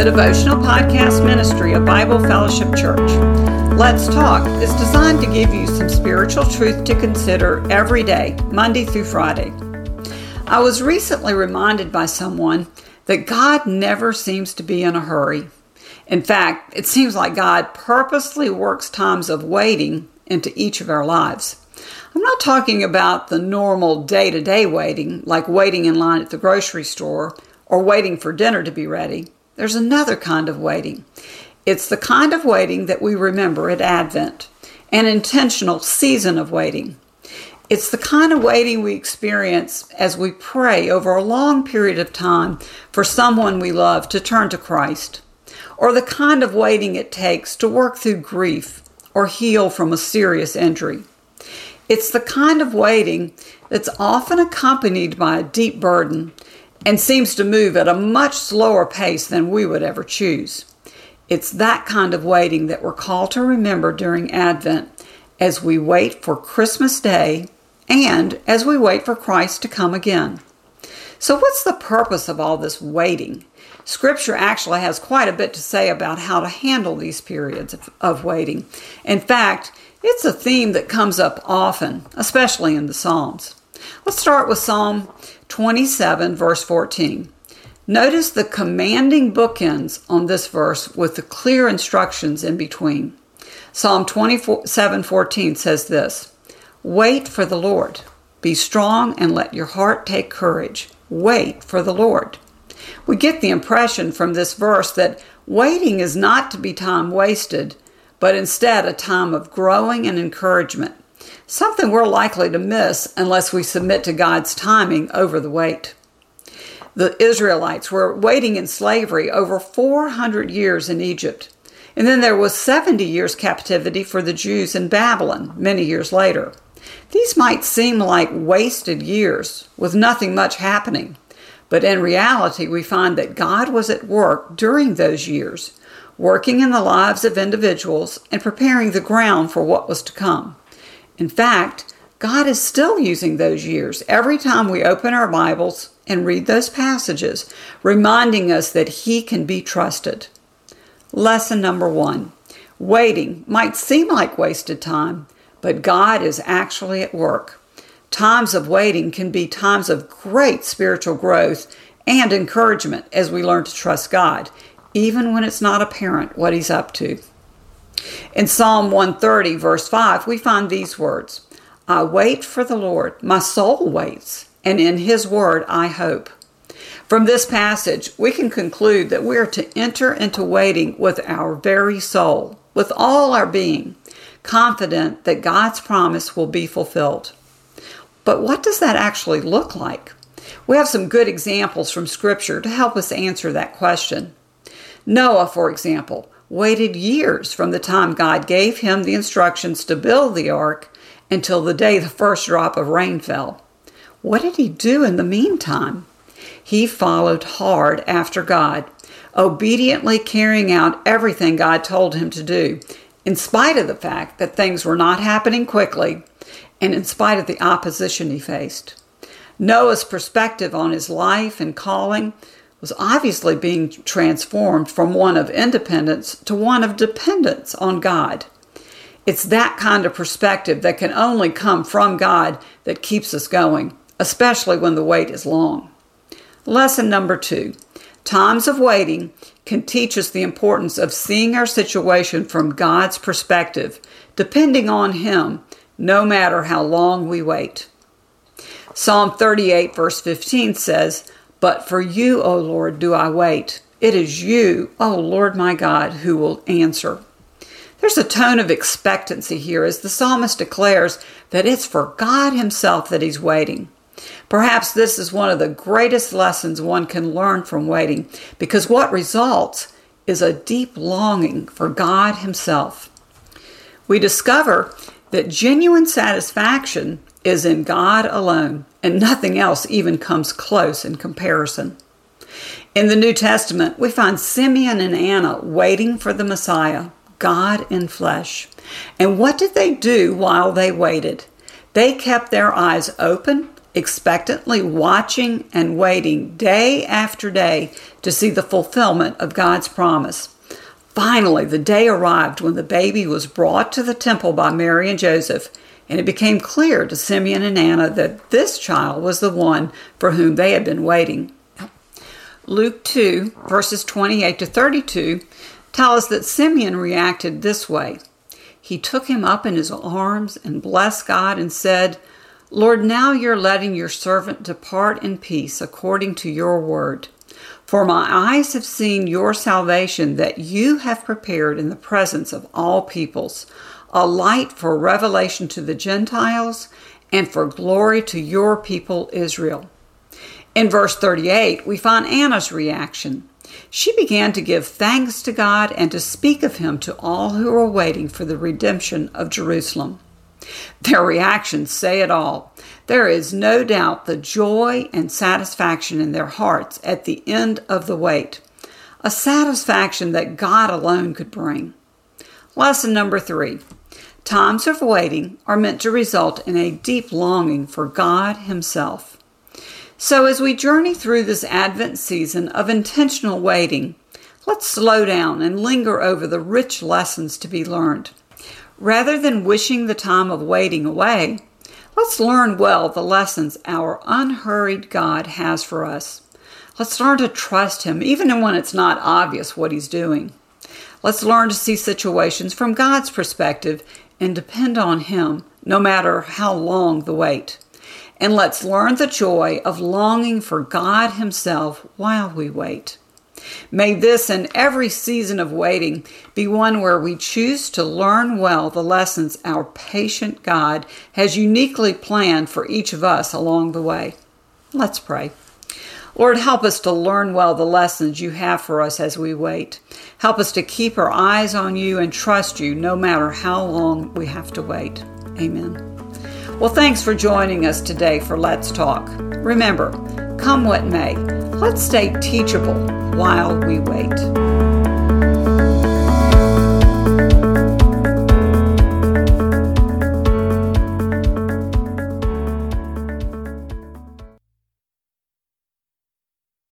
the devotional podcast ministry of Bible Fellowship Church. Let's Talk is designed to give you some spiritual truth to consider every day, Monday through Friday. I was recently reminded by someone that God never seems to be in a hurry. In fact, it seems like God purposely works times of waiting into each of our lives. I'm not talking about the normal day to day waiting, like waiting in line at the grocery store or waiting for dinner to be ready. There's another kind of waiting. It's the kind of waiting that we remember at Advent, an intentional season of waiting. It's the kind of waiting we experience as we pray over a long period of time for someone we love to turn to Christ, or the kind of waiting it takes to work through grief or heal from a serious injury. It's the kind of waiting that's often accompanied by a deep burden and seems to move at a much slower pace than we would ever choose. It's that kind of waiting that we're called to remember during Advent as we wait for Christmas Day and as we wait for Christ to come again. So, what's the purpose of all this waiting? Scripture actually has quite a bit to say about how to handle these periods of, of waiting. In fact, it's a theme that comes up often, especially in the Psalms. Let's start with Psalm 27, verse 14. Notice the commanding bookends on this verse with the clear instructions in between. Psalm 27, 14 says this Wait for the Lord. Be strong and let your heart take courage. Wait for the Lord. We get the impression from this verse that waiting is not to be time wasted, but instead a time of growing and encouragement, something we're likely to miss unless we submit to God's timing over the wait. The Israelites were waiting in slavery over 400 years in Egypt. And then there was 70 years captivity for the Jews in Babylon many years later. These might seem like wasted years with nothing much happening, but in reality, we find that God was at work during those years, working in the lives of individuals and preparing the ground for what was to come. In fact, God is still using those years every time we open our Bibles and read those passages, reminding us that He can be trusted. Lesson number one Waiting might seem like wasted time, but God is actually at work. Times of waiting can be times of great spiritual growth and encouragement as we learn to trust God even when it's not apparent what he's up to. In Psalm 130, verse 5, we find these words I wait for the Lord, my soul waits, and in his word I hope. From this passage, we can conclude that we are to enter into waiting with our very soul, with all our being, confident that God's promise will be fulfilled. But what does that actually look like? We have some good examples from Scripture to help us answer that question. Noah, for example, waited years from the time God gave him the instructions to build the ark until the day the first drop of rain fell. What did he do in the meantime? He followed hard after God, obediently carrying out everything God told him to do, in spite of the fact that things were not happening quickly and in spite of the opposition he faced. Noah's perspective on his life and calling was obviously being transformed from one of independence to one of dependence on God. It's that kind of perspective that can only come from God that keeps us going, especially when the wait is long. Lesson number two times of waiting can teach us the importance of seeing our situation from God's perspective, depending on Him, no matter how long we wait. Psalm 38, verse 15 says, but for you, O Lord, do I wait. It is you, O Lord my God, who will answer. There's a tone of expectancy here as the psalmist declares that it's for God Himself that He's waiting. Perhaps this is one of the greatest lessons one can learn from waiting because what results is a deep longing for God Himself. We discover that genuine satisfaction is in God alone, and nothing else even comes close in comparison. In the New Testament, we find Simeon and Anna waiting for the Messiah, God in flesh. And what did they do while they waited? They kept their eyes open expectantly watching and waiting day after day to see the fulfillment of God's promise. Finally, the day arrived when the baby was brought to the temple by Mary and Joseph, and it became clear to Simeon and Anna that this child was the one for whom they had been waiting. Luke 2, verses 28 to 32, tell us that Simeon reacted this way. He took him up in his arms and blessed God and said, Lord, now you're letting your servant depart in peace according to your word. For my eyes have seen your salvation that you have prepared in the presence of all peoples, a light for revelation to the Gentiles and for glory to your people Israel. In verse 38, we find Anna's reaction. She began to give thanks to God and to speak of him to all who were waiting for the redemption of Jerusalem. Their reactions say it all. There is no doubt the joy and satisfaction in their hearts at the end of the wait, a satisfaction that God alone could bring. Lesson number three Times of waiting are meant to result in a deep longing for God Himself. So, as we journey through this Advent season of intentional waiting, let's slow down and linger over the rich lessons to be learned. Rather than wishing the time of waiting away, let's learn well the lessons our unhurried God has for us. Let's learn to trust Him even when it's not obvious what He's doing. Let's learn to see situations from God's perspective and depend on Him no matter how long the wait. And let's learn the joy of longing for God Himself while we wait. May this and every season of waiting be one where we choose to learn well the lessons our patient God has uniquely planned for each of us along the way. Let's pray. Lord, help us to learn well the lessons you have for us as we wait. Help us to keep our eyes on you and trust you no matter how long we have to wait. Amen. Well, thanks for joining us today for Let's Talk. Remember, come what may, let's stay teachable while we wait.